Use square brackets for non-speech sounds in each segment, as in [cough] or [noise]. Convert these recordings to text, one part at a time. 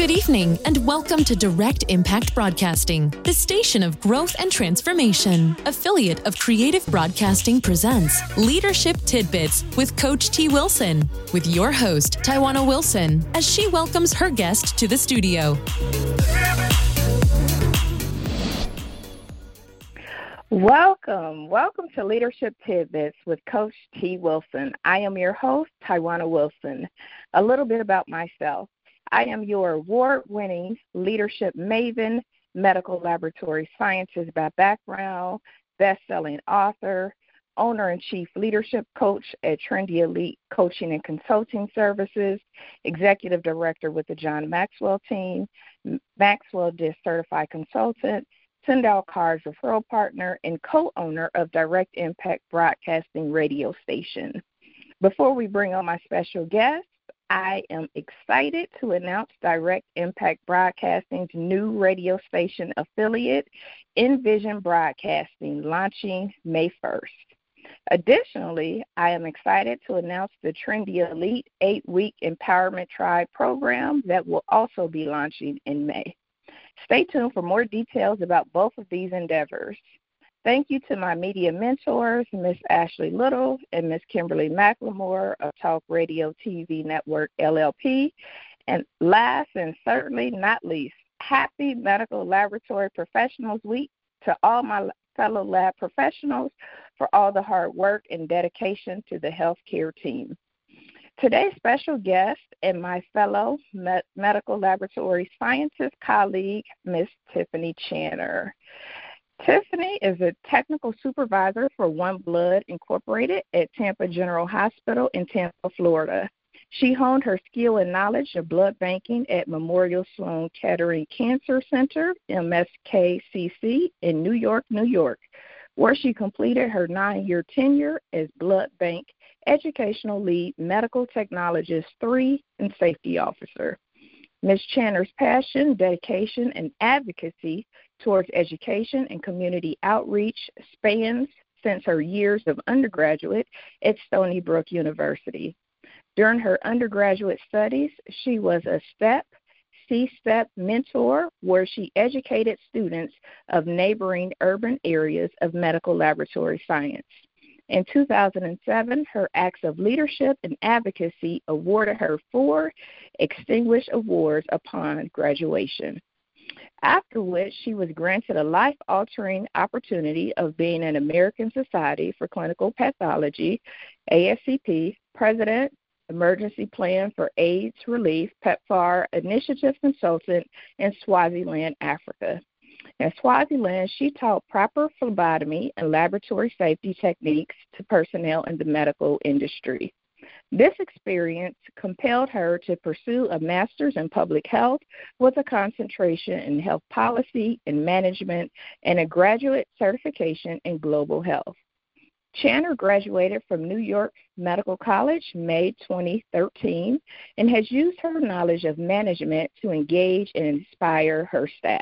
Good evening, and welcome to Direct Impact Broadcasting, the station of growth and transformation. Affiliate of Creative Broadcasting presents Leadership Tidbits with Coach T. Wilson, with your host, Taiwana Wilson, as she welcomes her guest to the studio. Welcome. Welcome to Leadership Tidbits with Coach T. Wilson. I am your host, Taiwana Wilson. A little bit about myself. I am your award winning leadership maven, medical laboratory scientist by background, best selling author, owner and chief leadership coach at Trendy Elite Coaching and Consulting Services, executive director with the John Maxwell team, Maxwell DISC certified consultant, Tyndall Cards referral partner and co owner of Direct Impact Broadcasting radio station. Before we bring on my special guest, I am excited to announce Direct Impact Broadcasting's new radio station affiliate, Envision Broadcasting, launching May 1st. Additionally, I am excited to announce the Trendy Elite eight week Empowerment Tribe program that will also be launching in May. Stay tuned for more details about both of these endeavors. Thank you to my media mentors, Miss Ashley Little and Miss Kimberly McLemore of Talk Radio TV Network LLP. And last and certainly not least, happy Medical Laboratory Professionals Week to all my fellow lab professionals for all the hard work and dedication to the healthcare team. Today's special guest and my fellow med- medical laboratory scientist colleague, Miss Tiffany Channer. Tiffany is a technical supervisor for OneBlood Incorporated at Tampa General Hospital in Tampa, Florida. She honed her skill and knowledge of blood banking at Memorial Sloan Kettering Cancer Center, MSKCC, in New York, New York, where she completed her nine year tenure as blood bank Educational Lead Medical Technologist 3 and Safety Officer. Ms. Channer's passion, dedication, and advocacy towards education and community outreach spans since her years of undergraduate at Stony Brook University. During her undergraduate studies, she was a STEP, C-STEP mentor where she educated students of neighboring urban areas of medical laboratory science. In 2007, her acts of leadership and advocacy awarded her four Extinguished Awards upon graduation. After which, she was granted a life altering opportunity of being an American Society for Clinical Pathology, ASCP, President, Emergency Plan for AIDS Relief, PEPFAR Initiative Consultant in Swaziland, Africa. In Swaziland, she taught proper phlebotomy and laboratory safety techniques to personnel in the medical industry. This experience compelled her to pursue a master's in public health with a concentration in health policy and management and a graduate certification in global health. Channer graduated from New York Medical College May 2013 and has used her knowledge of management to engage and inspire her staff.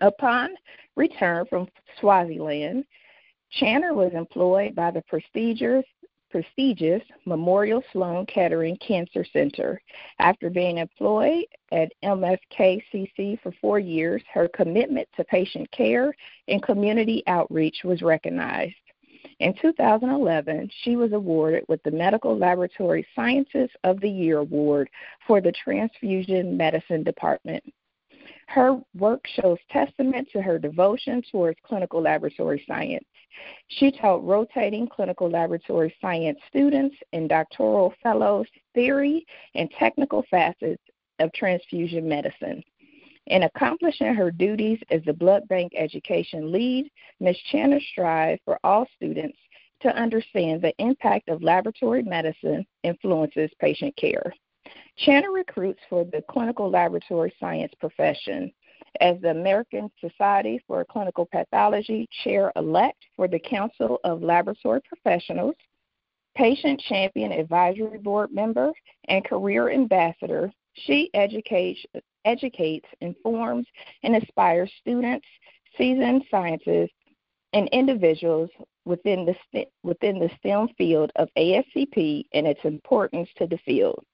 Upon return from Swaziland, Channer was employed by the prestigious, prestigious Memorial Sloan Kettering Cancer Center. After being employed at MSKCC for four years, her commitment to patient care and community outreach was recognized. In 2011, she was awarded with the Medical Laboratory Scientist of the Year Award for the Transfusion Medicine Department. Her work shows testament to her devotion towards clinical laboratory science. She taught rotating clinical laboratory science students and doctoral fellows theory and technical facets of transfusion medicine. In accomplishing her duties as the blood bank education lead, Ms. Channer strives for all students to understand the impact of laboratory medicine influences patient care. Channer recruits for the clinical laboratory science profession as the American Society for Clinical Pathology chair elect for the Council of Laboratory Professionals, patient champion advisory board member, and career ambassador. She educates, educates informs, and inspires students, seasoned scientists, and individuals within the, within the STEM field of ASCP and its importance to the field.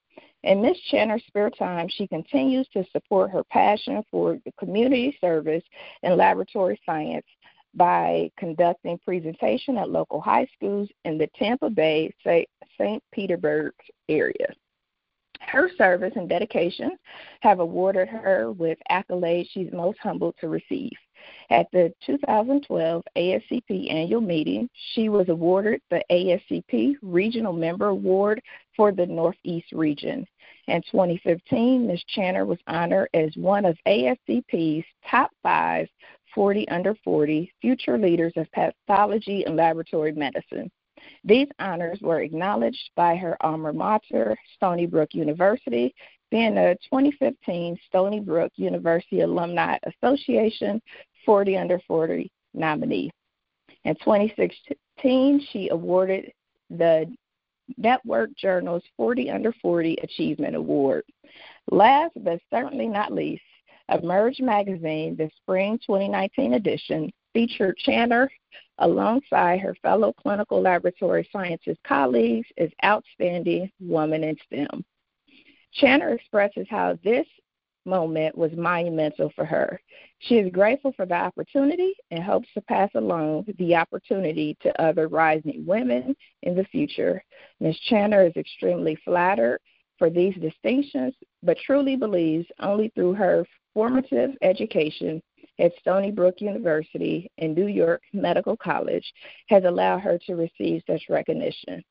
In Ms. Channer's spare time, she continues to support her passion for community service and laboratory science by conducting presentation at local high schools in the Tampa Bay, St. Petersburg area. Her service and dedication have awarded her with accolades she's most humbled to receive. At the 2012 ASCP annual meeting, she was awarded the ASCP Regional Member Award for the Northeast region. In 2015, Ms. Channer was honored as one of ASCP's top five 40 under 40 future leaders of pathology and laboratory medicine. These honors were acknowledged by her alma mater, Stony Brook University, being a 2015 Stony Brook University Alumni Association 40 Under 40 nominee. In 2016, she awarded the Network Journal's 40 Under 40 Achievement Award. Last but certainly not least, Emerge Magazine, the spring 2019 edition, featured Channer alongside her fellow clinical laboratory sciences colleagues as Outstanding Woman in STEM. Channer expresses how this moment was monumental for her. She is grateful for the opportunity and hopes to pass along the opportunity to other rising women in the future. Ms. Channer is extremely flattered for these distinctions, but truly believes only through her formative education at Stony Brook University and New York Medical College has allowed her to receive such recognition.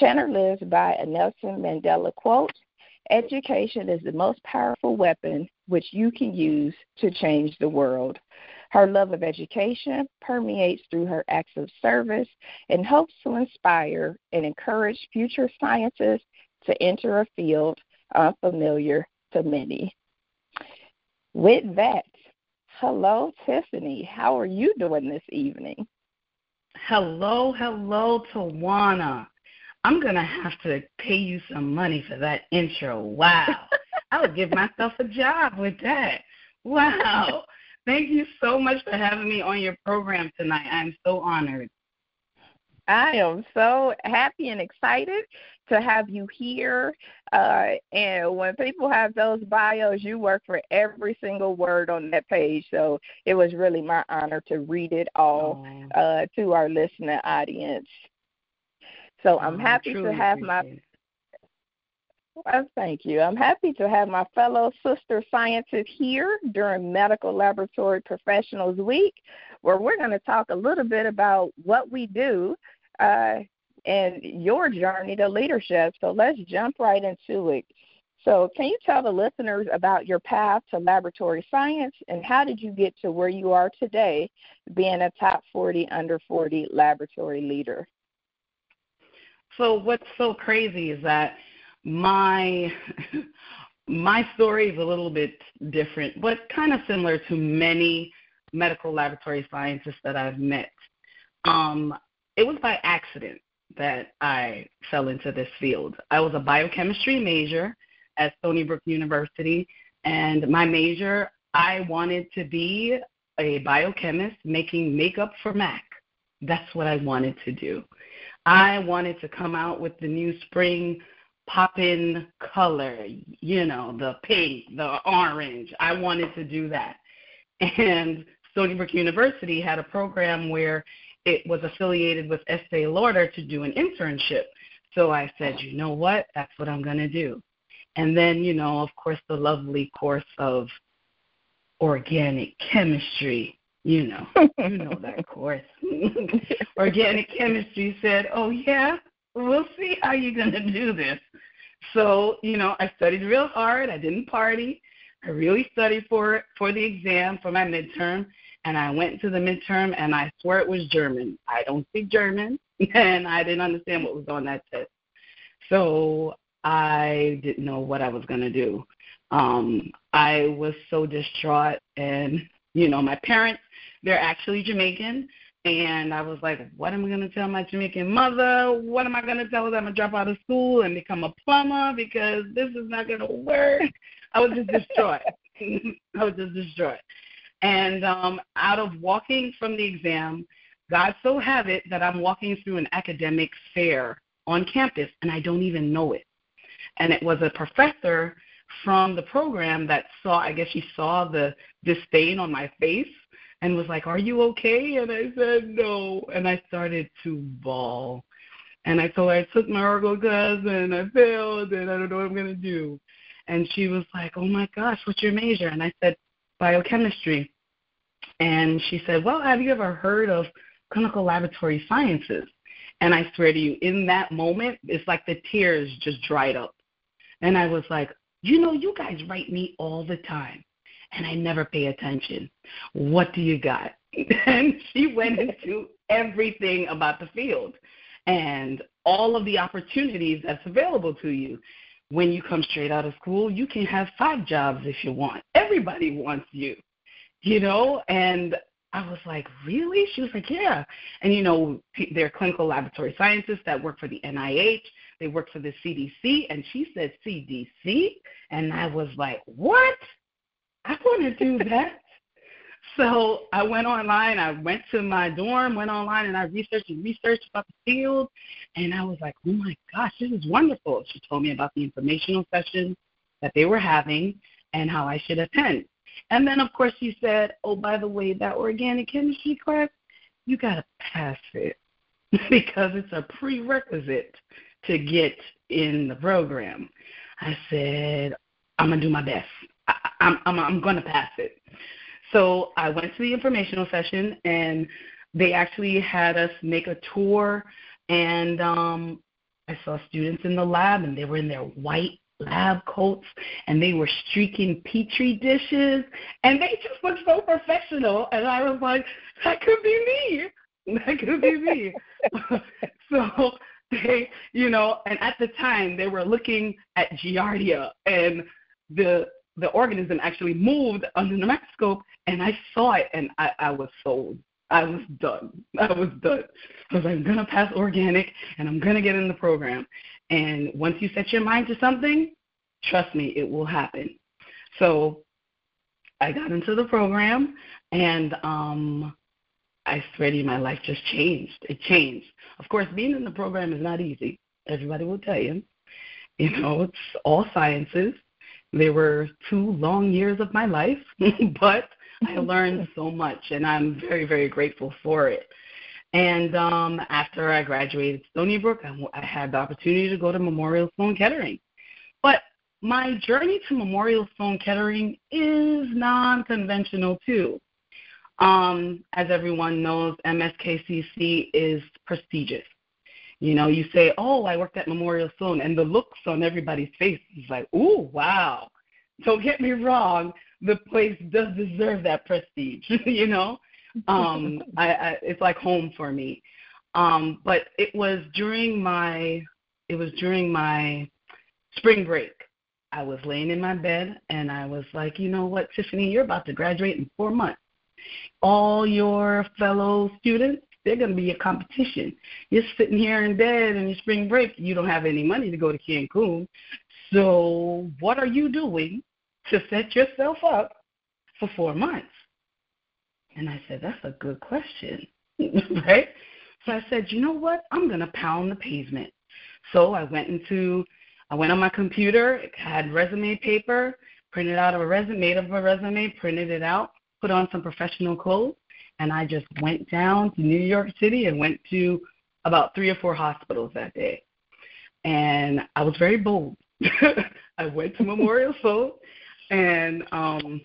Channer lives by a Nelson Mandela quote Education is the most powerful weapon which you can use to change the world. Her love of education permeates through her acts of service and hopes to inspire and encourage future scientists to enter a field unfamiliar to many. With that, hello, Tiffany. How are you doing this evening? Hello, hello, Tawana. I'm going to have to pay you some money for that intro. Wow. [laughs] I would give myself a job with that. Wow. Thank you so much for having me on your program tonight. I'm so honored. I am so happy and excited to have you here. Uh, and when people have those bios, you work for every single word on that page. So it was really my honor to read it all uh, to our listening audience. So I'm oh, happy to have my well, thank you. I'm happy to have my fellow sister scientists here during Medical Laboratory Professionals Week, where we're going to talk a little bit about what we do uh, and your journey to leadership. So let's jump right into it. So, can you tell the listeners about your path to laboratory science and how did you get to where you are today, being a top 40 under 40 laboratory leader? So what's so crazy is that my [laughs] my story is a little bit different, but kind of similar to many medical laboratory scientists that I've met. Um, it was by accident that I fell into this field. I was a biochemistry major at Stony Brook University, and my major, I wanted to be a biochemist making makeup for MAC. That's what I wanted to do. I wanted to come out with the new spring pop in color, you know, the pink, the orange. I wanted to do that. And Stony Brook University had a program where it was affiliated with Estee Lauder to do an internship. So I said, you know what? That's what I'm going to do. And then, you know, of course, the lovely course of organic chemistry you know, you know that [laughs] course. [laughs] Organic chemistry said, "Oh yeah, we'll see how you're gonna do this." So you know, I studied real hard. I didn't party. I really studied for for the exam for my midterm, and I went to the midterm, and I swear it was German. I don't speak German, [laughs] and I didn't understand what was on that test. So I didn't know what I was gonna do. Um, I was so distraught, and you know, my parents they're actually Jamaican. And I was like, what am I going to tell my Jamaican mother? What am I going to tell her that I'm going to drop out of school and become a plumber because this is not going to work? I was just destroyed. [laughs] I was just destroyed. And um, out of walking from the exam, God so have it that I'm walking through an academic fair on campus and I don't even know it. And it was a professor from the program that saw, I guess she saw the disdain on my face and was like, Are you okay? And I said, No. And I started to bawl. And I told her I took my orgo class and I failed and I don't know what I'm going to do. And she was like, Oh my gosh, what's your major? And I said, Biochemistry. And she said, Well, have you ever heard of clinical laboratory sciences? And I swear to you, in that moment, it's like the tears just dried up. And I was like, You know, you guys write me all the time and I never pay attention. What do you got? [laughs] And she went [laughs] into everything about the field and all of the opportunities that's available to you. When you come straight out of school, you can have five jobs if you want. Everybody wants you, you know? And I was like, really? She was like, yeah. And, you know, they're clinical laboratory scientists that work for the NIH. They work for the CDC. And she said CDC. And I was like, what? I want to do that. so I went online. I went to my dorm, went online, and I researched and researched about the field. And I was like, oh my gosh, this is wonderful. She told me about the informational session that they were having and how I should attend. And then, of course, she said, oh, by the way, that organic chemistry class, you got to pass it [laughs] because it's a prerequisite to get in the program. I said, I'm going to do my best. I'm I'm I'm going to pass it. So I went to the informational session, and they actually had us make a tour, and um, I saw students in the lab, and they were in their white lab coats, and they were streaking petri dishes, and they just looked so professional, and I was like, that could be me. That could be me. [laughs] so they, you know, and at the time they were looking at Giardia and the the organism actually moved under the microscope, and I saw it, and I, I was sold. I was done. [laughs] I was done. I was like, I'm gonna pass organic, and I'm gonna get in the program. And once you set your mind to something, trust me, it will happen. So I got into the program, and um, I swear to you, my life just changed. It changed. Of course, being in the program is not easy. Everybody will tell you. You know, it's all sciences. They were two long years of my life, [laughs] but I [laughs] learned so much, and I'm very, very grateful for it. And um, after I graduated Stony Brook, I, I had the opportunity to go to Memorial Sloan Kettering. But my journey to Memorial Sloan Kettering is non conventional too. Um, as everyone knows, MSKCC is prestigious. You know, you say, "Oh, I worked at Memorial Sloan," and the looks on everybody's face is like, "Ooh, wow!" Don't get me wrong, the place does deserve that prestige. [laughs] you know, um, [laughs] I, I, it's like home for me. Um, but it was during my, it was during my spring break. I was laying in my bed and I was like, you know what, Tiffany, you're about to graduate in four months. All your fellow students they're going to be a competition. You're sitting here in bed in your spring break. You don't have any money to go to Cancun. So what are you doing to set yourself up for four months? And I said, that's a good question, [laughs] right? So I said, you know what? I'm going to pound the pavement. So I went into, I went on my computer, had resume paper, printed out a resume, made up a resume, printed it out, put on some professional clothes, and I just went down to New York City and went to about three or four hospitals that day. And I was very bold. [laughs] I went to Memorial [laughs] Sloan, and um,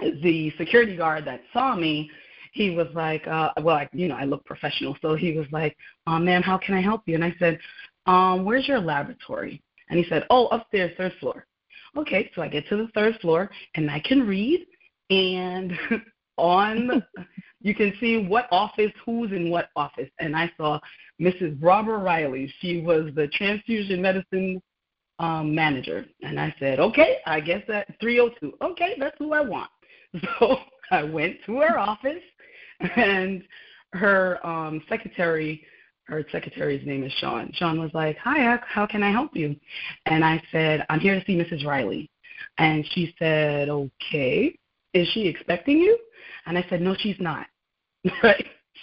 the security guard that saw me, he was like, uh, well, I, you know, I look professional, so he was like, oh, ma'am, how can I help you? And I said, um, where's your laboratory? And he said, oh, upstairs, third floor. Okay, so I get to the third floor, and I can read, and [laughs] on you can see what office, who's in what office. And I saw Mrs. Barbara Riley. She was the transfusion medicine um, manager. And I said, okay, I guess that 302. Okay, that's who I want. [laughs] So I went to her office, and her um, secretary, her secretary's name is Sean. Sean was like, hi, how can I help you? And I said, I'm here to see Mrs. Riley. And she said, okay, is she expecting you? And I said, no, she's not. [laughs]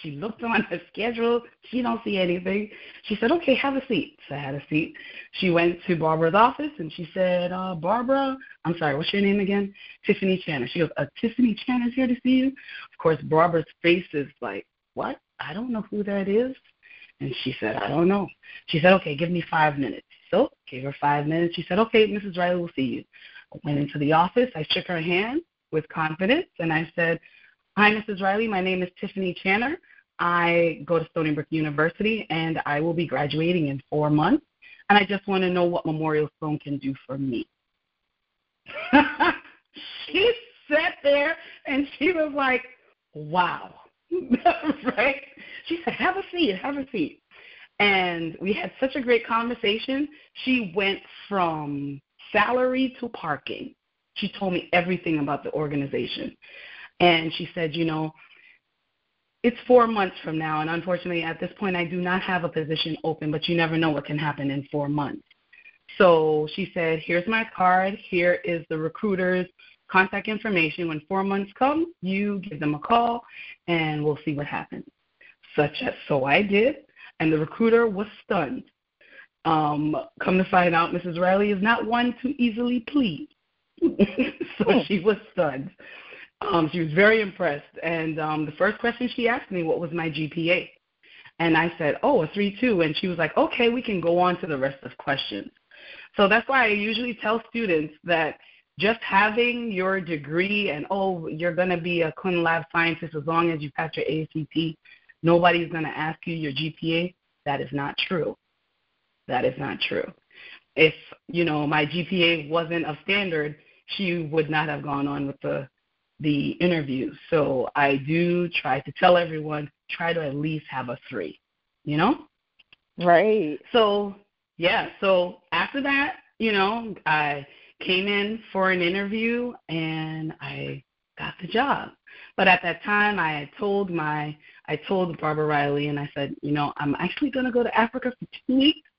She looked on her schedule. She don't see anything. She said, "Okay, have a seat." So I had a seat. She went to Barbara's office and she said, uh, "Barbara, I'm sorry, what's your name again?" Tiffany Channer. She goes, uh, "Tiffany Channer's here to see you." Of course, Barbara's face is like, "What? I don't know who that is." And she said, "I don't know." She said, "Okay, give me five minutes." So gave her five minutes. She said, "Okay, Mrs. Riley will see you." Went into the office. I shook her hand with confidence and I said, Hi, Mrs. Riley. My name is Tiffany Channer. I go to Stony Brook University and I will be graduating in four months. And I just want to know what Memorial Sloan can do for me. [laughs] she sat there and she was like, wow. [laughs] right? She said, have a seat, have a seat. And we had such a great conversation. She went from salary to parking. She told me everything about the organization. And she said, you know, it's four months from now, and unfortunately, at this point, I do not have a position open, but you never know what can happen in four months. So she said, Here's my card. Here is the recruiter's contact information. When four months come, you give them a call, and we'll see what happens. Such as, so I did, and the recruiter was stunned. Um, come to find out, Mrs. Riley is not one to easily please. [laughs] so oh. she was stunned. Um, she was very impressed. And um, the first question she asked me, what was my GPA? And I said, oh, a 3.2. And she was like, okay, we can go on to the rest of questions. So that's why I usually tell students that just having your degree and, oh, you're going to be a clinical lab scientist as long as you pass your ACT, nobody's going to ask you your GPA. That is not true. That is not true. If, you know, my GPA wasn't a standard, she would not have gone on with the the interview. So I do try to tell everyone try to at least have a three, you know? Right. So, yeah, so after that, you know, I came in for an interview and I got the job. But at that time, I had told my, I told Barbara Riley and I said, you know, I'm actually going to go to Africa for two weeks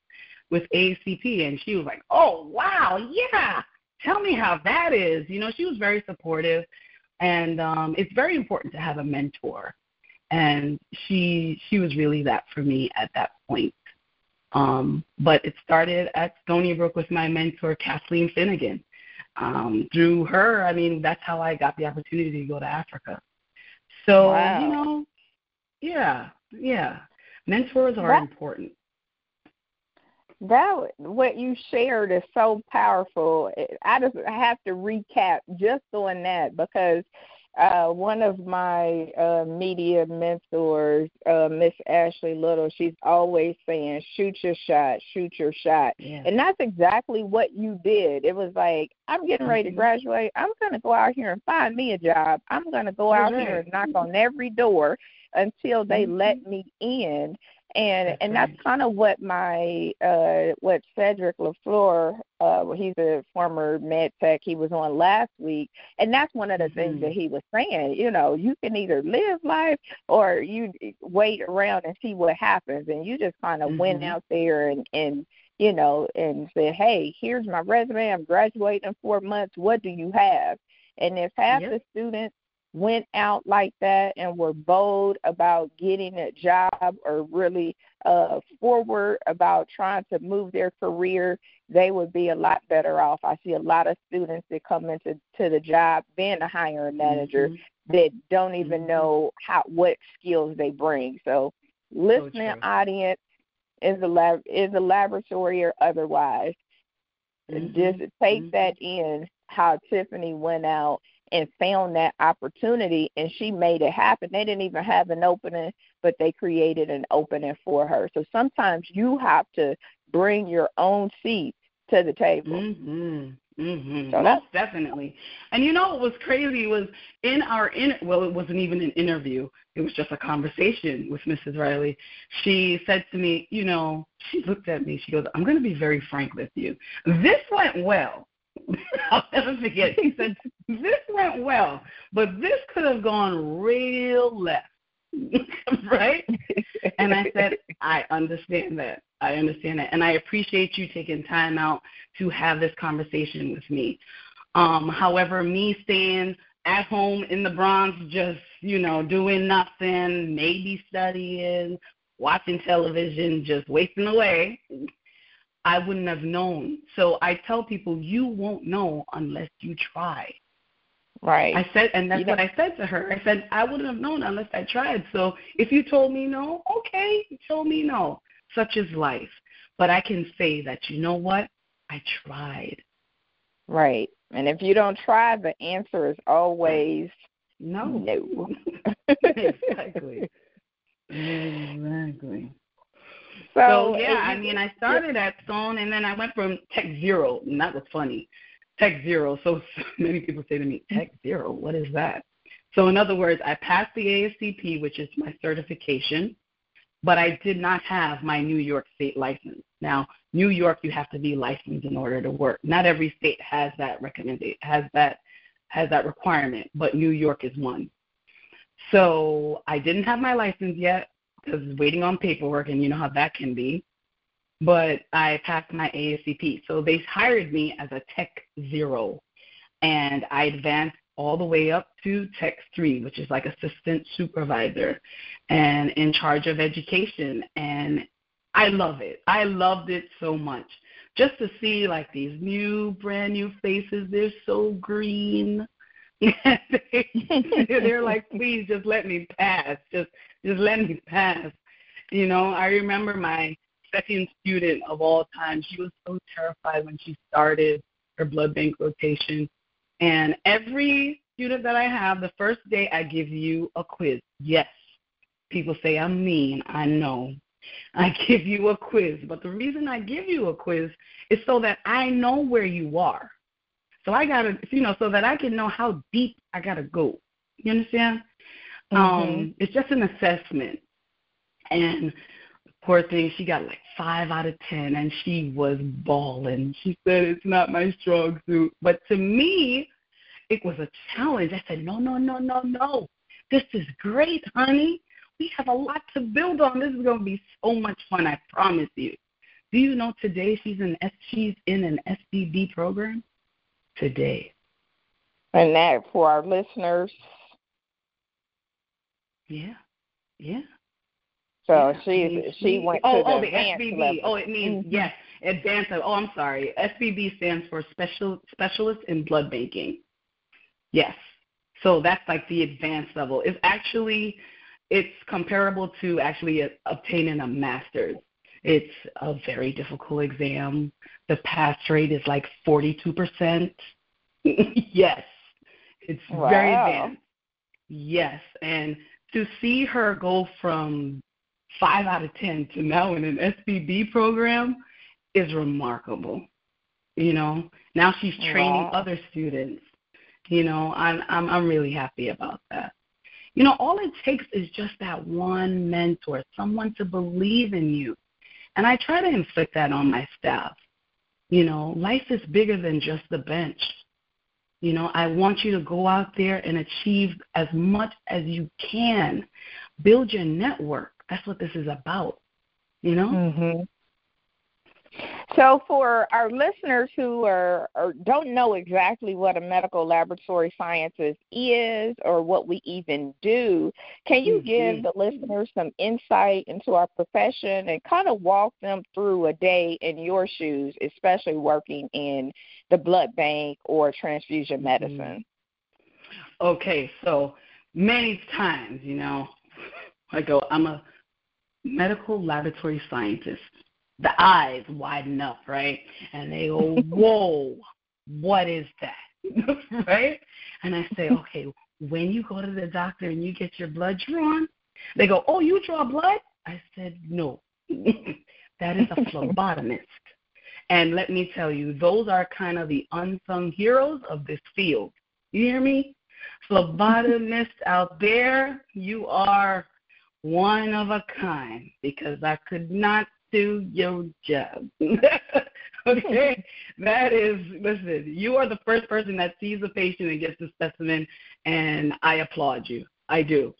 with ACP. And she was like, oh, wow, yeah, tell me how that is. You know, she was very supportive and um, it's very important to have a mentor. And she she was really that for me at that point. Um, but it started at Stony Brook with my mentor Kathleen Finnegan. Um, through her, I mean, that's how I got the opportunity to go to Africa. So wow. you know, yeah, yeah, mentors are important that what you shared is so powerful. I just have to recap just on that because uh, one of my uh, media mentors, uh, Miss Ashley Little, she's always saying, "Shoot your shot, shoot your shot," yeah. and that's exactly what you did. It was like, I'm getting ready to mm-hmm. graduate. I'm going to go out here and find me a job. I'm going to go out here and knock on every door until they mm-hmm. let me in and that's and that's kind of what my uh what Cedric Lafleur uh he's a former med tech he was on last week and that's one of the mm-hmm. things that he was saying you know you can either live life or you wait around and see what happens and you just kind of mm-hmm. went out there and and you know and said hey here's my resume I'm graduating in four months what do you have and if half yep. the students went out like that and were bold about getting a job or really uh, forward about trying to move their career, they would be a lot better off. I see a lot of students that come into to the job being a hiring manager mm-hmm. that don't even mm-hmm. know how what skills they bring. So, listening so audience is a lab is a laboratory or otherwise. Mm-hmm. Just take mm-hmm. that in how Tiffany went out and found that opportunity and she made it happen. They didn't even have an opening, but they created an opening for her. So sometimes you have to bring your own seat to the table. Mhm. Mhm. So Most definitely. And you know what was crazy was in our in well it wasn't even an interview. It was just a conversation with Mrs. Riley. She said to me, you know, she looked at me. She goes, "I'm going to be very frank with you. This went well." [laughs] I'll never forget. He said, This went well, but this could have gone real left. [laughs] right? And I said, I understand that. I understand that. And I appreciate you taking time out to have this conversation with me. Um, however, me staying at home in the Bronx, just, you know, doing nothing, maybe studying, watching television, just wasting away, I wouldn't have known. So I tell people, you won't know unless you try. Right. I said, and that's what I said to her. I said, I wouldn't have known unless I tried. So if you told me no, okay, you told me no. Such is life. But I can say that, you know what? I tried. Right. And if you don't try, the answer is always no. No. [laughs] exactly. [laughs] Exactly. So, so yeah, I mean, I started at Sloan, and then I went from Tech Zero, and that was funny. Tech Zero. So, [laughs] so many people say to me, Tech Zero, what is that? So, in other words, I passed the ASCP, which is my certification, but I did not have my New York State license. Now, New York, you have to be licensed in order to work. Not every state has that recommendation, has that has that requirement, but New York is one. So I didn't have my license yet because waiting on paperwork, and you know how that can be but I passed my ASCP. So they hired me as a Tech Zero, and I advanced all the way up to Tech 3, which is like assistant supervisor and in charge of education. And I love it. I loved it so much. Just to see like these new, brand new faces, they're so green. [laughs] they're like, [laughs] please just let me pass. Just just let me pass. You know, I remember my second student of all time. She was so terrified when she started her blood bank rotation. And every student that I have, the first day I give you a quiz. Yes, people say I'm mean. I know. I [laughs] give you a quiz. But the reason I give you a quiz is so that I know where you are. So I got to, you know, so that I can know how deep I got to go. You understand? Mm-hmm. Um, it's just an assessment. And poor thing, she got like five out of ten, and she was bawling. She said, "It's not my strong suit," but to me, it was a challenge. I said, "No, no, no, no, no. This is great, honey. We have a lot to build on. This is going to be so much fun. I promise you." Do you know today she's in she's in an SBB program today. And that for our listeners. Yeah, yeah. So yeah, she she went oh, to the oh, the SBB. Level. Oh, it means mm-hmm. yes, advanced. Oh, I'm sorry. SBB stands for special specialist in blood banking. Yes. So that's like the advanced level. It's actually it's comparable to actually obtaining a master's. It's a very difficult exam. The pass rate is like 42%. [laughs] yes. It's wow. very advanced. Yes, and to see her go from five out of ten to now in an SBB program is remarkable. You know, now she's training wow. other students. You know, I'm I'm I'm really happy about that. You know, all it takes is just that one mentor, someone to believe in you. And I try to inflict that on my staff. You know, life is bigger than just the bench. You know, I want you to go out there and achieve as much as you can. Build your network. That's what this is about, you know? Mm-hmm. So, for our listeners who are or don't know exactly what a medical laboratory scientist is or what we even do, can you mm-hmm. give the listeners some insight into our profession and kind of walk them through a day in your shoes, especially working in the blood bank or transfusion mm-hmm. medicine? Okay, so many times, you know, [laughs] I go, I'm a medical laboratory scientists, the eyes widen up, right? And they go, whoa, what is that? [laughs] right? And I say, okay, when you go to the doctor and you get your blood drawn, they go, oh, you draw blood? I said, no, [laughs] that is a phlebotomist. and let me tell you, those are kind of the unsung heroes of this field. You hear me? Phlebotomists out there, you are one of a kind because I could not do your job. okay? that is, listen, you are the first person that sees a patient and gets the specimen, and I applaud you. I do.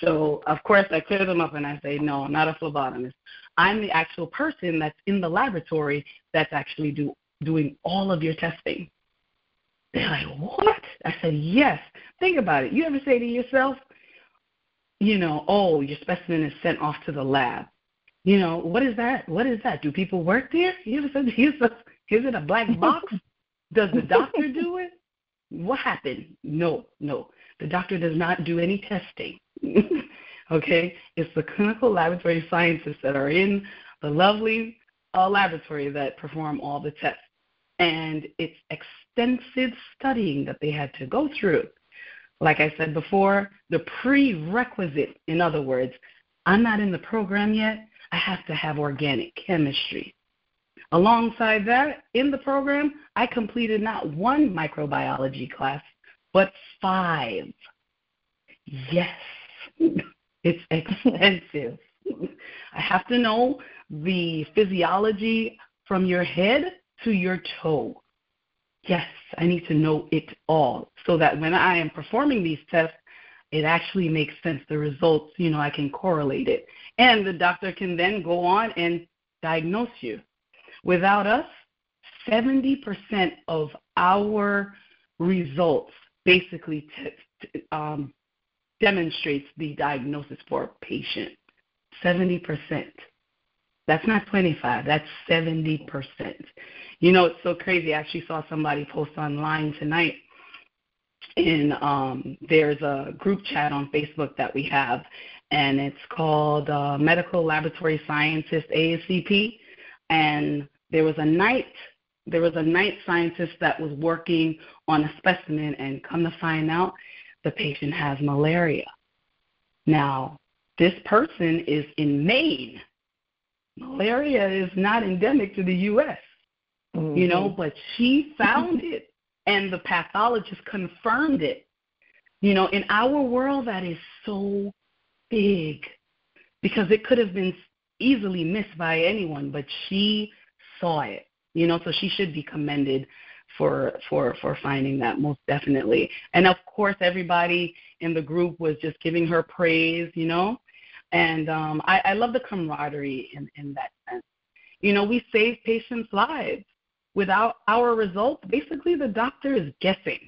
So, of course, I clear them up and I say, no, I'm not a phlebotomist. I'm the actual person that's in the laboratory that's actually do, doing all of your testing. They're like, what? I said, yes. Think about it. You ever say to yourself, you know, oh, your specimen is sent off to the lab. You know, what is that? What is that? Do people work there? [laughs] Is it a black box? Does the doctor do it? What happened? No, no. The doctor does not do any testing. [laughs] okay? It's the clinical laboratory scientists that are in the lovely uh, laboratory that perform all the tests. And it's extensive studying that they had to go through. Like I said before, the prerequisite, in other words, I'm not in the program yet, I have to have organic chemistry. Alongside that, in the program, I completed not one microbiology class, but five. Yes, [laughs] it's expensive. I have to know the physiology from your head to your toe. Yes, I need to know it all so that when I am performing these tests, it actually makes sense. The results, you know, I can correlate it. And the doctor can then go on and diagnose you. Without us, 70% of our results basically t- t- um, demonstrates the diagnosis for a patient. 70%. That's not 25, that's 70%. You know, it's so crazy. I actually saw somebody post online tonight and um, there's a group chat on Facebook that we have, and it's called uh, Medical Laboratory Scientist ASCP. And there was a night there was a night scientist that was working on a specimen, and come to find out, the patient has malaria. Now, this person is in Maine. Malaria is not endemic to the U.S. Mm-hmm. You know, but she found it [laughs] and the pathologist confirmed it. You know, in our world, that is so big because it could have been easily missed by anyone, but she saw it. You know, so she should be commended for for for finding that most definitely. And of course, everybody in the group was just giving her praise. You know, and um, I, I love the camaraderie in in that sense. You know, we save patients' lives without our results, basically the doctor is guessing.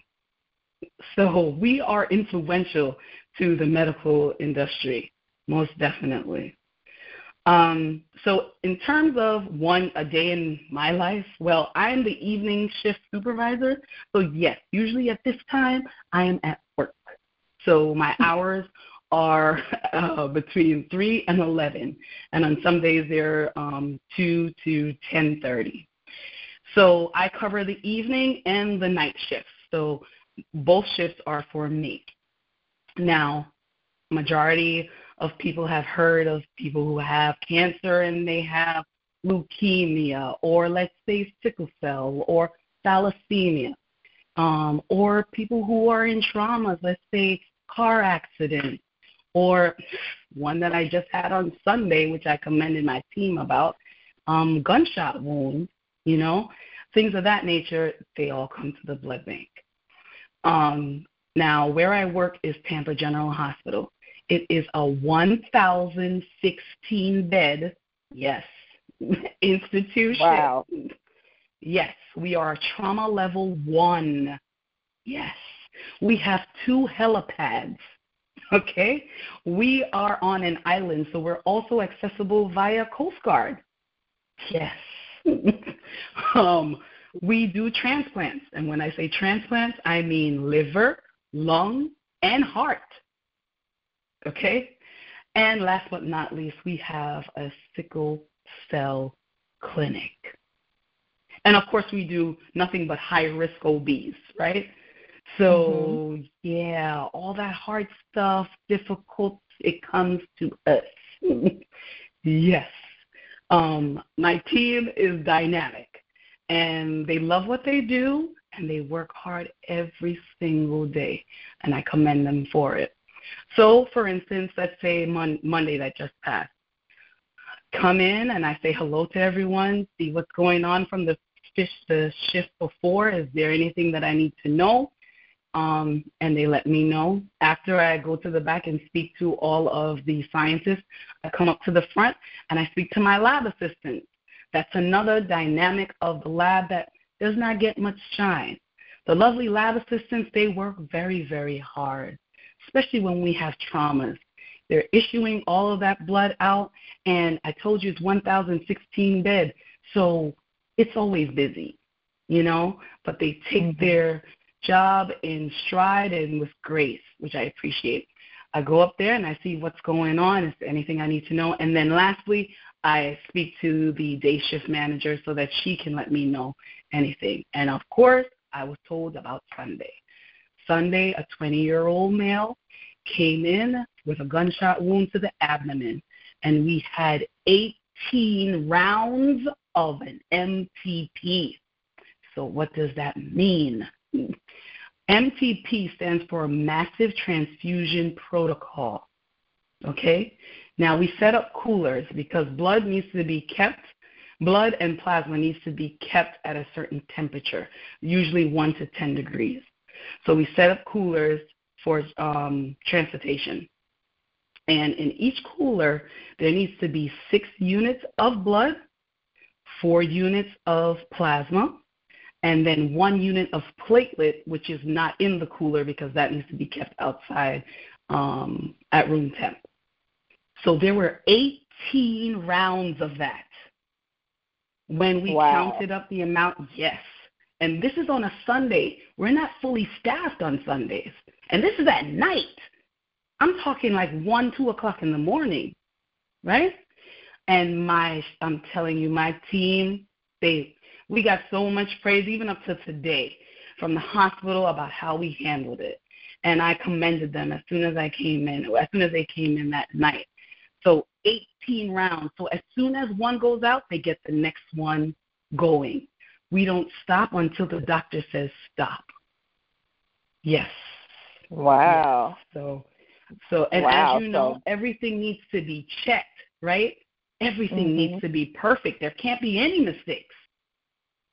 So we are influential to the medical industry, most definitely. Um, so in terms of one a day in my life, well, I am the evening shift supervisor. So yes, usually at this time I am at work. So my hours are [laughs] uh, between three and eleven, and on some days they're um, two to ten thirty. So I cover the evening and the night shifts. So both shifts are for me. Now, majority of people have heard of people who have cancer and they have leukemia or let's say sickle cell or thalassemia um, or people who are in traumas, let's say car accident or one that I just had on Sunday, which I commended my team about, um, gunshot wounds, you know things of that nature, they all come to the blood bank. Um, now, where I work is Tampa General Hospital. It is a 1,016 bed, yes, [laughs] institution. Wow. Yes, we are trauma level one. Yes, we have two helipads. [laughs] Okay, we are on an island, so we're also accessible via Coast Guard. Yes, [laughs] um, we do transplants. And when I say transplants, I mean liver, lung, and heart. Okay? And last but not least, we have a sickle cell clinic. And of course, we do nothing but high risk OBs, right? So, mm-hmm. yeah, all that hard stuff, difficult, it comes to us. [laughs] yes. Um, my team is dynamic and they love what they do and they work hard every single day and I commend them for it. So, for instance, let's say mon- Monday that just passed. Come in and I say hello to everyone, see what's going on from the fish the shift before. Is there anything that I need to know? um, and they let me know. After I go to the back and speak to all of the scientists, I come up to the front and I speak to my lab assistant. That's another dynamic of the lab that does not get much shine. The lovely lab assistants, they work very, very hard, especially when we have traumas. They're issuing all of that blood out, and I told you it's 1,016 bed, so it's always busy, you know. But they take mm-hmm. their job in stride and with grace, which I appreciate. I go up there and I see what's going on. Is there anything I need to know? And then lastly, I speak to the day shift manager so that she can let me know anything. And of course, I was told about Sunday. Sunday, a 20 year old male came in with a gunshot wound to the abdomen, and we had 18 rounds of an MTP. So, what does that mean? MTP stands for Massive Transfusion Protocol. Okay? Now, we set up coolers because blood needs to be kept, blood and plasma needs to be kept at a certain temperature, usually 1 to 10 degrees. So, we set up coolers for um, transportation. And in each cooler, there needs to be six units of blood, four units of plasma, and then one unit of platelet, which is not in the cooler because that needs to be kept outside um, at room temp. So there were 18 rounds of that. When we wow. counted up the amount, yes. And this is on a Sunday. We're not fully staffed on Sundays. And this is at night. I'm talking like 1, 2 o'clock in the morning, right? And my, I'm telling you, my team, they, we got so much praise, even up to today, from the hospital about how we handled it. And I commended them as soon as I came in, as soon as they came in that night. So 18 rounds. So as soon as one goes out, they get the next one going. We don't stop until the doctor says stop. Yes. Wow. Yes. So so and wow. as you know, so, everything needs to be checked, right? Everything mm-hmm. needs to be perfect. There can't be any mistakes.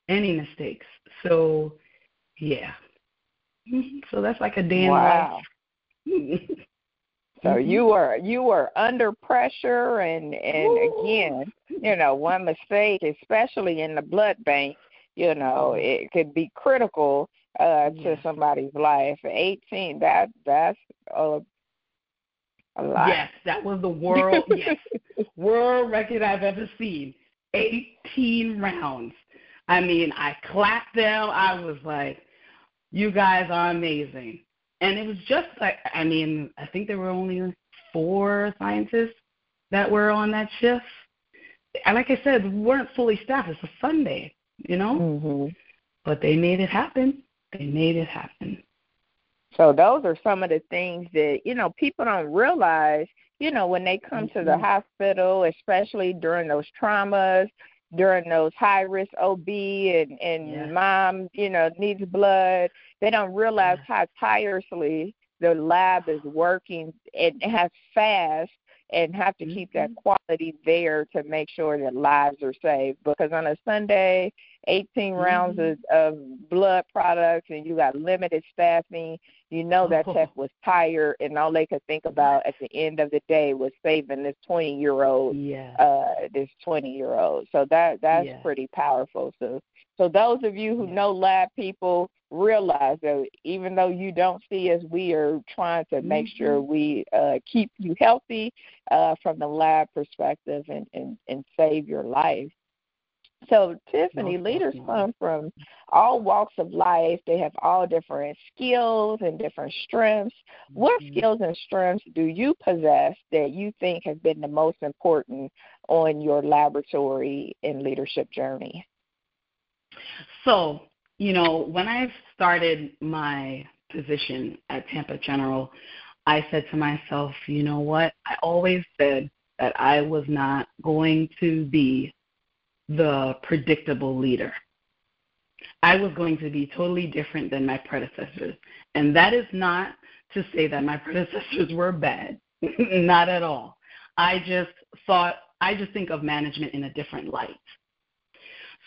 Any mistakes. So yeah. [laughs] So that's like a day wow. [laughs] So mm-hmm. you were you were under pressure, and and Ooh. again, you know, one mistake, especially in the blood bank, you know, it could be critical uh to somebody's life. Eighteen, that that's a a lot. Yes, that was the world yes world record I've ever seen. Eighteen rounds. I mean, I clapped them. I was like, "You guys are amazing." And it was just like I mean, I think there were only four scientists that were on that shift. And like I said, we weren't fully staffed. It's a Sunday, you know. Mm-hmm. But they made it happen. They made it happen. So those are some of the things that you know people don't realize. You know, when they come mm-hmm. to the mm-hmm. hospital, especially during those traumas, during those high risk OB and and yeah. mom, you know, needs blood. They don't realize yeah. how tirelessly the lab is working and has fast and have to keep that mm-hmm. quality there to make sure that lives are saved. Because on a Sunday, 18 mm-hmm. rounds of, of blood products and you got limited staffing, you know that tech [laughs] was tired and all they could think about at the end of the day was saving this 20 year old, yeah. uh, this 20 year old. So that that's yeah. pretty powerful. So so those of you who yeah. know lab people realize that even though you don't see us, we are trying to make mm-hmm. sure we uh, keep you healthy uh, from the lab perspective and, and, and save your life. So, Tiffany, leaders come from all walks of life. They have all different skills and different strengths. Mm-hmm. What skills and strengths do you possess that you think have been the most important on your laboratory and leadership journey? So, you know, when I started my position at Tampa General, I said to myself, you know what? I always said that I was not going to be the predictable leader. I was going to be totally different than my predecessors. And that is not to say that my [laughs] predecessors were bad, [laughs] not at all. I just thought, I just think of management in a different light.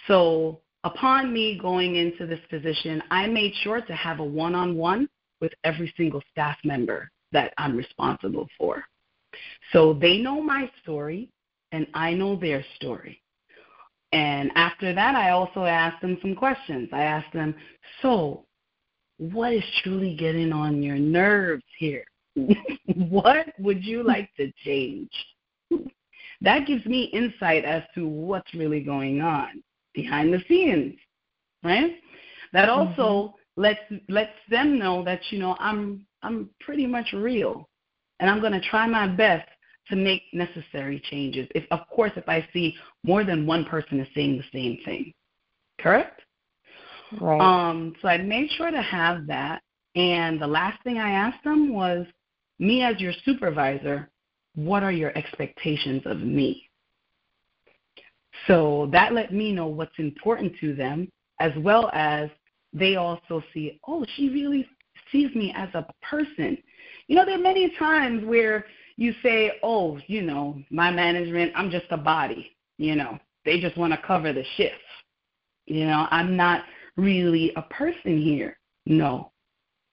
So upon me going into this position, I made sure to have a one on one with every single staff member that I'm responsible for. So they know my story and I know their story. And after that, I also asked them some questions. I asked them, So, what is truly getting on your nerves here? [laughs] what would you like to change? [laughs] That gives me insight as to what's really going on behind the scenes, right? That also mm-hmm. lets lets them know that you know I'm I'm pretty much real, and I'm going to try my best to make necessary changes. If of course if I see more than one person is saying the same thing, correct? Right. Um, so I made sure to have that. And the last thing I asked them was, me as your supervisor, what are your expectations of me? So that let me know what's important to them, as well as they also see, oh, she really sees me as a person. You know, there are many times where you say, oh, you know, my management, I'm just a body. You know, they just want to cover the shift. You know, I'm not really a person here. No.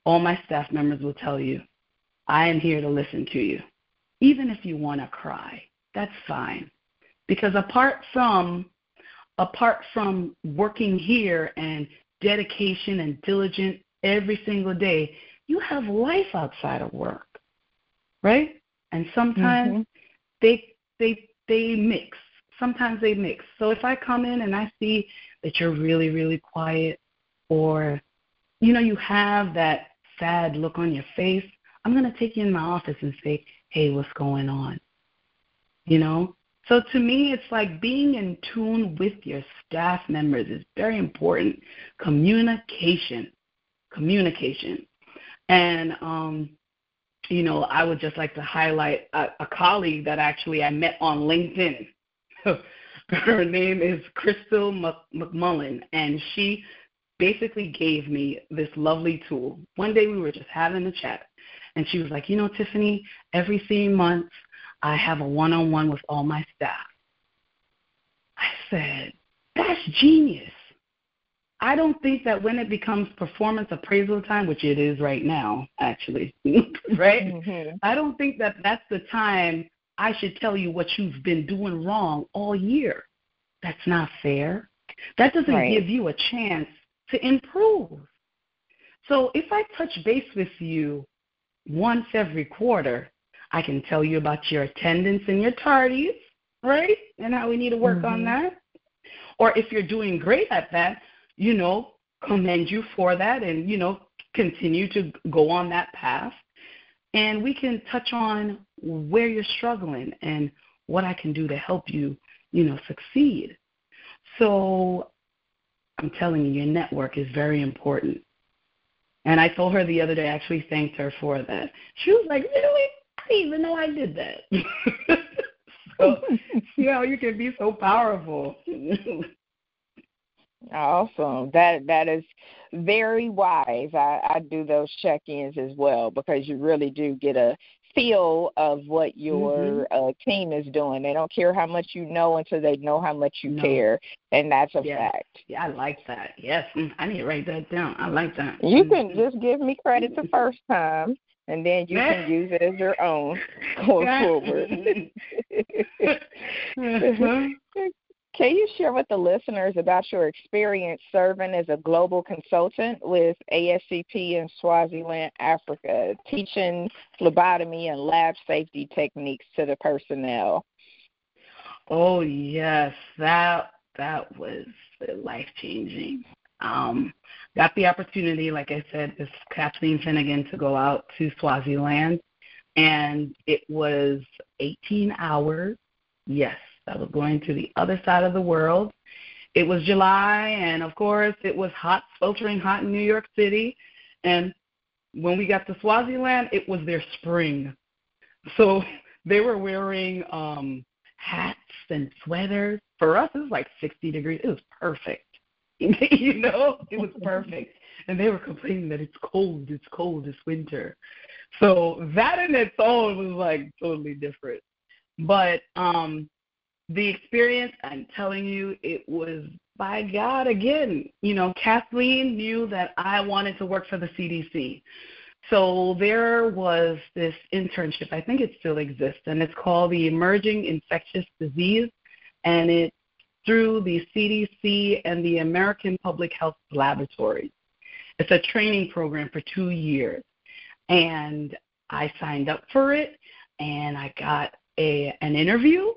All my staff members will tell you, I am here to listen to you. Even if you want to cry, that's fine. Because apart from apart from working here and dedication and diligent every single day, you have life outside of work. Right? And sometimes mm-hmm. they they they mix. Sometimes they mix. So if I come in and I see that you're really, really quiet or you know, you have that sad look on your face, I'm going to take you in my office and say, hey, what's going on? You know? So to me, it's like being in tune with your staff members is very important. Communication. Communication. And, um, you know, I would just like to highlight a, a colleague that actually I met on LinkedIn. [laughs] Her name is Crystal McMullen, and she basically gave me this lovely tool. One day we were just having a chat, and she was like, You know, Tiffany, every three months I have a one on one with all my staff. I said, That's genius. I don't think that when it becomes performance appraisal time, which it is right now, actually, [laughs] right? Mm-hmm. I don't think that that's the time I should tell you what you've been doing wrong all year. That's not fair. That doesn't right. give you a chance to improve. So if I touch base with you once every quarter, I can tell you about your attendance and your tardies, right? And how we need to work mm-hmm. on that. Or if you're doing great at that, you know, commend you for that and, you know, continue to go on that path. And we can touch on where you're struggling and what I can do to help you, you know, succeed. So I'm telling you, your network is very important. And I told her the other day, I actually thanked her for that. She was like, Really? I didn't even know I did that. [laughs] so, [laughs] you know, you can be so powerful. [laughs] awesome. That that is very wise. I, I do those check ins as well because you really do get a feel of what your mm-hmm. uh, team is doing. They don't care how much you know until they know how much you no. care, and that's a yes. fact. Yeah, I like that. Yes, mm, I need to write that down. I like that. You can mm-hmm. just give me credit the [laughs] first time, and then you can use it as your own [laughs] going forward. mm-hmm. [laughs] Can you share with the listeners about your experience serving as a global consultant with ASCP in Swaziland, Africa, teaching phlebotomy and lab safety techniques to the personnel? Oh yes, that that was life changing. Um, got the opportunity, like I said, with Kathleen Finnegan to go out to Swaziland, and it was 18 hours. Yes, I was going to the other side of the world. It was July, and of course, it was hot, sweltering hot in New York City. And when we got to Swaziland, it was their spring. So [laughs] they were wearing um, hats and sweaters. For us, it was like 60 degrees. It was perfect. [laughs] you know, it was perfect. And they were complaining that it's cold, it's cold, it's winter. So that in its own was like totally different. But um the experience, I'm telling you, it was by God again. You know, Kathleen knew that I wanted to work for the CDC. So there was this internship, I think it still exists, and it's called the Emerging Infectious Disease, and it's through the CDC and the American Public Health Laboratories. It's a training program for two years. And I signed up for it and I got a an interview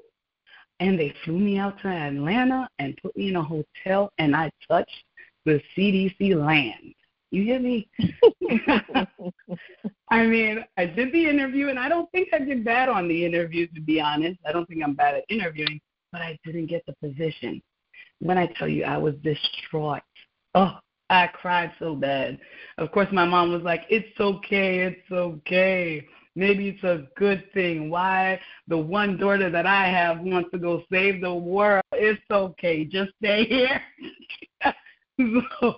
and they flew me out to Atlanta and put me in a hotel and I touched the CDC land. You hear me? [laughs] I mean, I did the interview and I don't think I did bad on the interview to be honest. I don't think I'm bad at interviewing, but I didn't get the position. When I tell you I was distraught. Oh, I cried so bad. Of course my mom was like, "It's okay. It's okay." Maybe it's a good thing. Why the one daughter that I have wants to go save the world? It's okay. Just stay here. [laughs] so,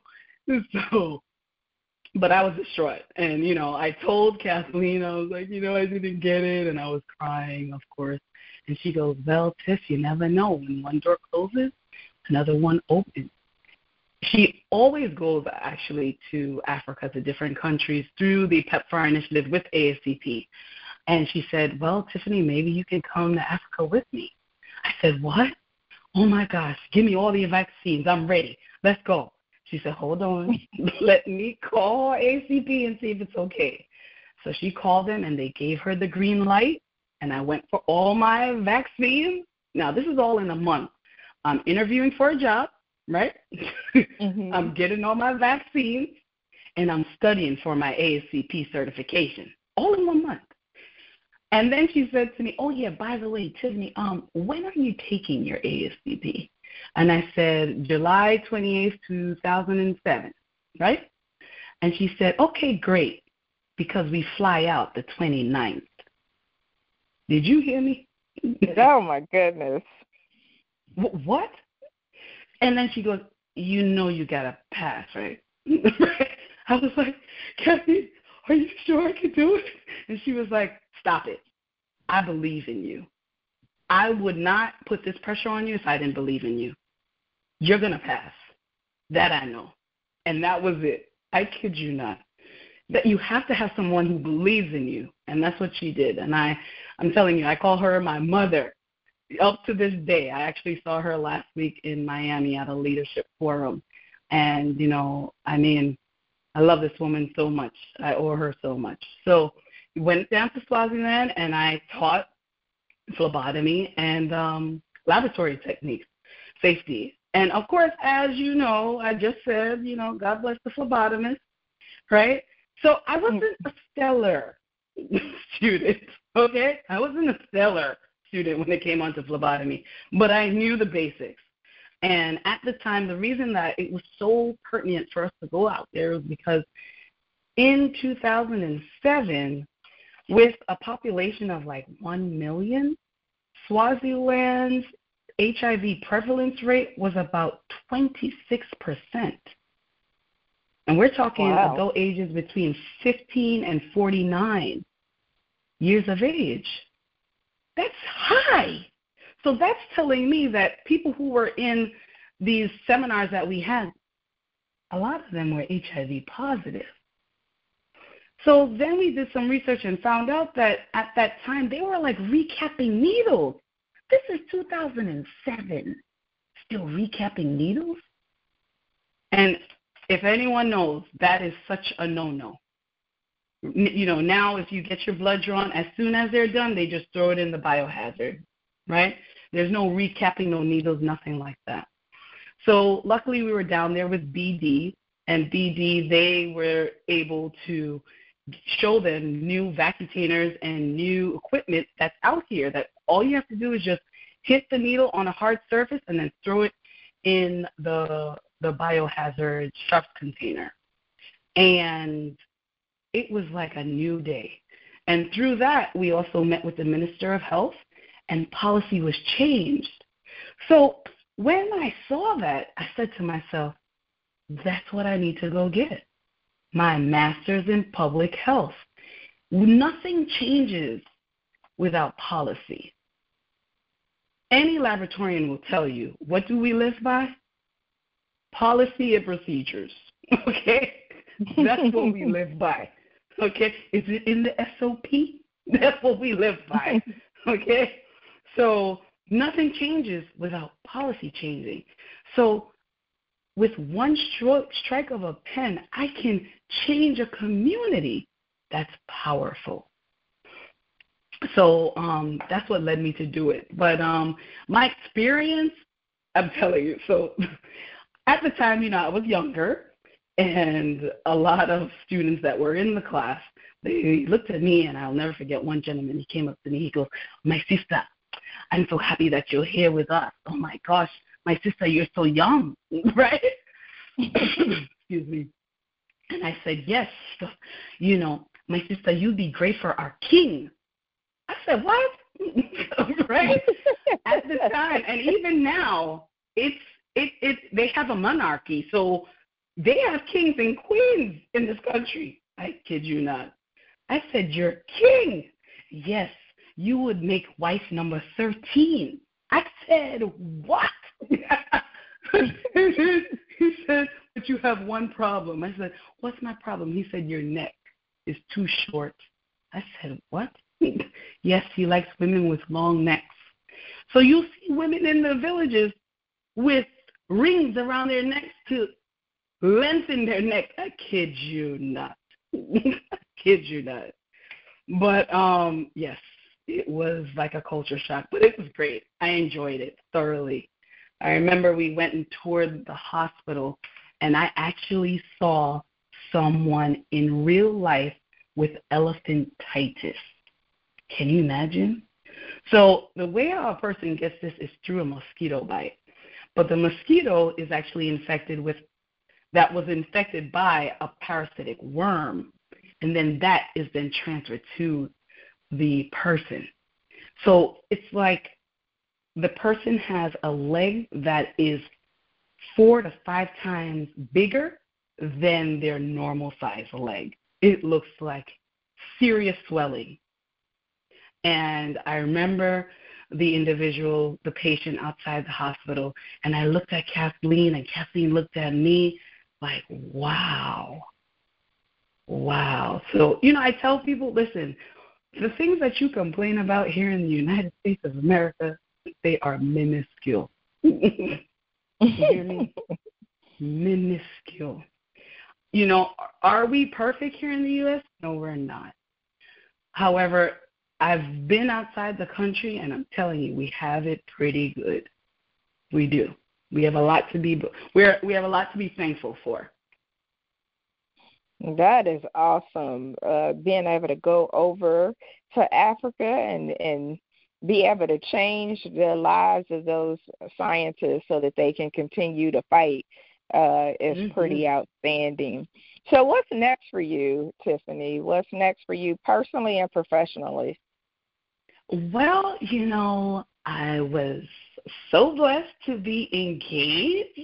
so, but I was distraught, and you know, I told Kathleen, I was like, you know, I didn't get it, and I was crying, of course. And she goes, "Well, Tiff, you never know. When one door closes, another one opens." She always goes actually to Africa, to different countries through the PEPFAR initiative with ASCP. And she said, Well, Tiffany, maybe you can come to Africa with me. I said, What? Oh my gosh, give me all the vaccines. I'm ready. Let's go. She said, Hold on. [laughs] Let me call ASCP and see if it's okay. So she called them and they gave her the green light. And I went for all my vaccines. Now, this is all in a month. I'm interviewing for a job right? [laughs] Mm-hmm. I'm getting all my vaccines and I'm studying for my ASCP certification all in one month. And then she said to me, "Oh yeah, by the way, Tiffany, um, when are you taking your ASCP?" And I said, "July 28th, 2007." Right? And she said, "Okay, great, because we fly out the 29th." Did you hear me? [laughs] oh my goodness. What? And then she goes, You know you got to pass, right? [laughs] I was like, Kathy, are you sure I can do it? And she was like, Stop it. I believe in you. I would not put this pressure on you if I didn't believe in you. You're going to pass. That I know. And that was it. I kid you not. That you have to have someone who believes in you. And that's what she did. And I, I'm telling you, I call her my mother up to this day, I actually saw her last week in Miami at a leadership forum. And, you know, I mean, I love this woman so much. I owe her so much. So went down to Swaziland and I taught phlebotomy and um, laboratory techniques, safety. And of course, as you know, I just said, you know, God bless the phlebotomist, right? So I wasn't a stellar [laughs] student, okay? I wasn't a stellar student when it came onto phlebotomy, but I knew the basics. And at the time, the reason that it was so pertinent for us to go out there was because in 2007, with a population of like 1 million, Swaziland's HIV prevalence rate was about 26%. And we're talking wow. adult ages between 15 and 49 years of age. That's high. So that's telling me that people who were in these seminars that we had, a lot of them were HIV positive. So then we did some research and found out that at that time they were like recapping needles. This is 2007. Still recapping needles? And if anyone knows, that is such a no no you know, now if you get your blood drawn, as soon as they're done, they just throw it in the biohazard, right? There's no recapping, no needles, nothing like that. So luckily we were down there with BD, and BD, they were able to show them new vacuum and new equipment that's out here that all you have to do is just hit the needle on a hard surface and then throw it in the the biohazard sharps container. And it was like a new day. And through that, we also met with the Minister of Health, and policy was changed. So when I saw that, I said to myself, that's what I need to go get my master's in public health. Nothing changes without policy. Any laboratorian will tell you what do we live by? Policy and procedures. [laughs] Okay? That's what we [laughs] live by. Okay? Is it in the SOP? [laughs] That's what we live by. Okay? So nothing changes without policy changing. So with one stroke, strike of a pen, I can change a community. That's powerful. So um, that's what led me to do it. But um, my experience, I'm telling you, so [laughs] at the time, you know, I was younger, and a lot of students that were in the class, they looked at me, and I'll never forget one gentleman. He came up to me. He goes, "My sister, I'm so happy that you're here with us. Oh my gosh, my sister, you're so young, [laughs] right?" [coughs] Excuse me. And I said, "Yes, you know, my sister, you'd be great for our king." I said, "What?" [laughs] right? At the time, and even now, it's it it they have a monarchy, so they have kings and queens in this country. I kid you not. I said, You're king. Yes, you would make wife number 13. I said, What? [laughs] he said, But you have one problem. I said, What's my problem? He said, Your neck is too short. I said, What? [laughs] yes, he likes women with long necks. So you see women in the villages with rings around their necks to lengthen their neck. I kid you not. [laughs] I kid you not. But um, yes, it was like a culture shock, but it was great. I enjoyed it thoroughly. I remember we went and toured the hospital, and I actually saw someone in real life with elephantitis. Can you imagine? So the way a person gets this is through a mosquito bite. But the mosquito is actually infected with that was infected by a parasitic worm, and then that is then transferred to the person. So it's like the person has a leg that is four to five times bigger than their normal size leg. It looks like serious swelling. And I remember the individual, the patient outside the hospital, and I looked at Kathleen, and Kathleen looked at me, like, wow. Wow. So, you know, I tell people, listen, the things that you complain about here in the United States of America, they are minuscule. [laughs] you hear me? minuscule. You know, are we perfect here in the U.S.? No, we're not. However, I've been outside the country, and I'm telling you, we have it pretty good. We do. We have a lot to be we're we have a lot to be thankful for. That is awesome. Uh, being able to go over to Africa and and be able to change the lives of those scientists so that they can continue to fight uh, is mm-hmm. pretty outstanding. So, what's next for you, Tiffany? What's next for you personally and professionally? Well, you know, I was so blessed to be engaged.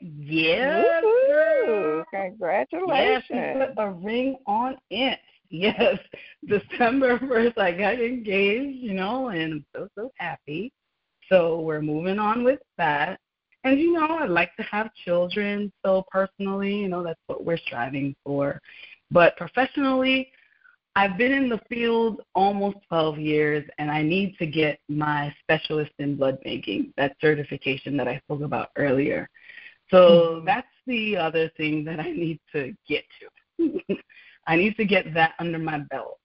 Yes. Woo-hoo. Congratulations. Yes, put a ring on it. [laughs] Yes. December [laughs] 1st, I got engaged, you know, and I'm so, so happy. So we're moving on with that. And, you know, I'd like to have children. So personally, you know, that's what we're striving for. But professionally, I've been in the field almost 12 years, and I need to get my specialist in blood banking, that certification that I spoke about earlier. So mm-hmm. that's the other thing that I need to get to. [laughs] I need to get that under my belt.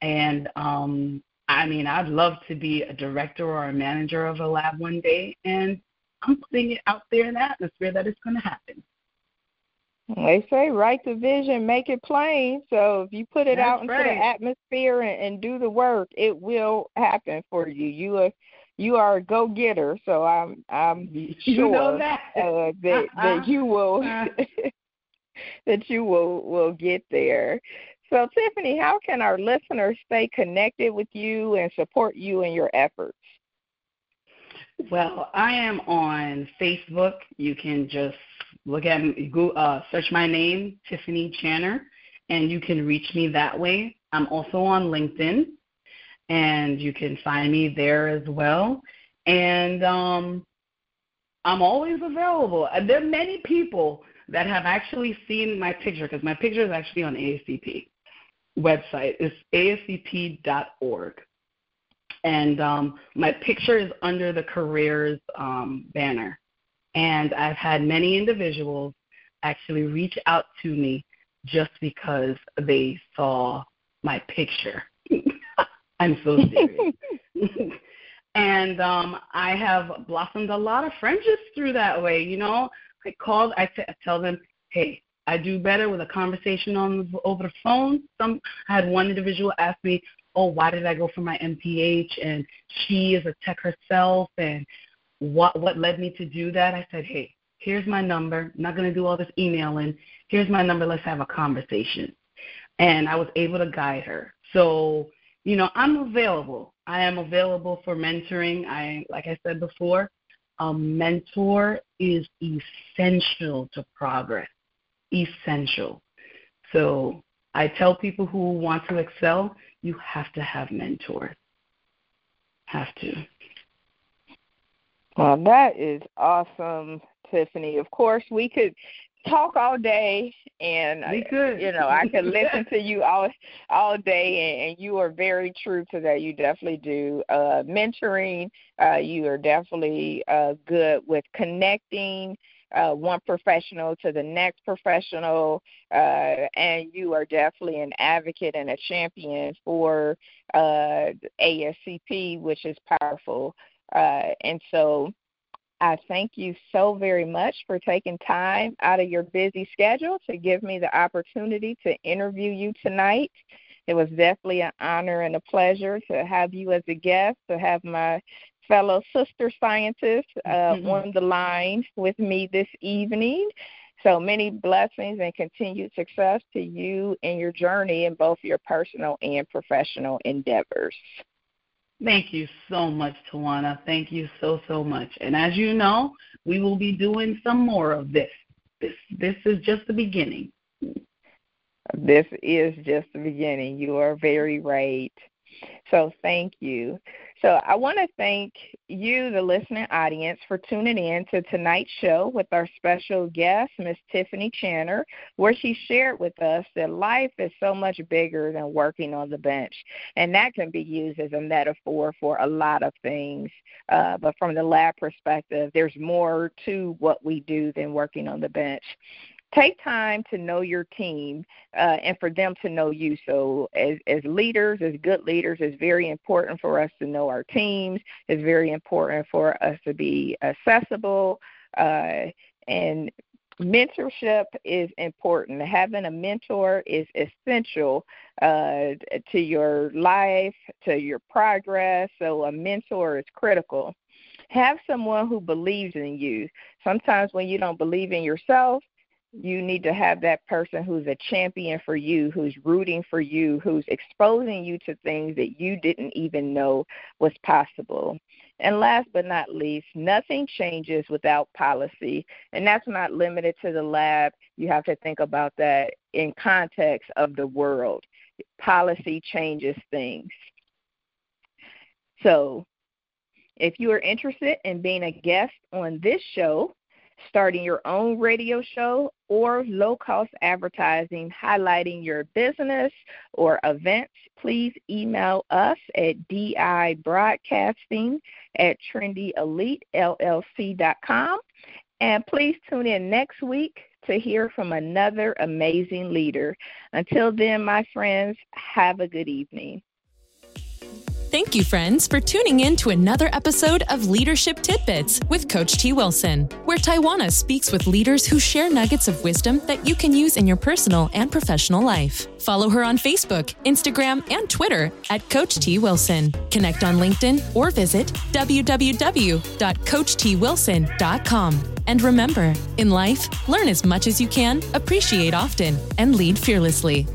And um, I mean, I'd love to be a director or a manager of a lab one day, and I'm putting it out there in the atmosphere that it's going to happen. They say write the vision, make it plain. So if you put it That's out into right. the atmosphere and, and do the work, it will happen for you. You are you are a go getter. So I'm I'm [laughs] you sure know that. Uh, that that [laughs] you will [laughs] that you will will get there. So Tiffany, how can our listeners stay connected with you and support you in your efforts? Well, I am on Facebook. You can just look at go uh, search my name, Tiffany Channer, and you can reach me that way. I'm also on LinkedIn, and you can find me there as well. And um, I'm always available. There are many people that have actually seen my picture because my picture is actually on ASCP website. It's ascp.org. And um, my picture is under the careers um, banner And I've had many individuals actually reach out to me just because they saw my picture. [laughs] I'm so serious. [laughs] and um, I have blossomed a lot of friendships through that way. You know, I called, I, t- I tell them, hey, I do better with a conversation on over the phone. Some I had one individual ask me, "Oh, why did I go for my MPH?" And she is a tech herself, and what what led me to do that? I said, "Hey, here's my number. I'm not going to do all this emailing. Here's my number. Let's have a conversation." And I was able to guide her. So, you know, I'm available. I am available for mentoring. I like I said before, a mentor is essential to progress essential. So I tell people who want to excel, you have to have mentors. Have to. Well, that is awesome, Tiffany. Of course, we could talk all day and we could. you know i could listen to you all all day and, and you are very true to that you definitely do uh mentoring uh you are definitely uh good with connecting uh, one professional to the next professional, uh, and you are definitely an advocate and a champion for uh, ASCP, which is powerful. Uh, and so I thank you so very much for taking time out of your busy schedule to give me the opportunity to interview you tonight. It was definitely an honor and a pleasure to have you as a guest, to have my fellow sister scientists uh, mm-hmm. on the line with me this evening. So many blessings and continued success to you in your journey in both your personal and professional endeavors. Thank you so much, Tawana. Thank you so so much. And as you know, we will be doing some more of this. This this is just the beginning. This is just the beginning. You are very right. So thank you. So I want to thank you, the listening audience, for tuning in to tonight's show with our special guest, Miss Tiffany Channer, where she shared with us that life is so much bigger than working on the bench. And that can be used as a metaphor for a lot of things. Uh, but from the lab perspective, there's more to what we do than working on the bench take time to know your team uh, and for them to know you. So, as, as leaders, as good leaders, it's very important for us to know our teams. It's very important for us to be accessible. Uh, and mentorship is important. Having a mentor is essential uh, to your life, to your progress. So, a mentor is critical. Have someone who believes in you. Sometimes, when you don't believe in yourself, you need to have that person who's a champion for you, who's rooting for you, who's exposing you to things that you didn't even know was possible. And last but not least, nothing changes without policy. And that's not limited to the lab. You have to think about that in context of the world. Policy changes things. So, if you are interested in being a guest on this show, starting your own radio show, or low cost advertising highlighting your business or events, please email us at dibroadcasting at trendyelitellc.com. And please tune in next week to hear from another amazing leader. Until then, my friends, have a good evening. Thank you, friends, for tuning in to another episode of Leadership Tidbits with Coach T. Wilson, where Taiwana speaks with leaders who share nuggets of wisdom that you can use in your personal and professional life. Follow her on Facebook, Instagram, and Twitter at Coach T. Wilson. Connect on LinkedIn or visit www.coachtwilson.com. And remember, in life, learn as much as you can, appreciate often, and lead fearlessly.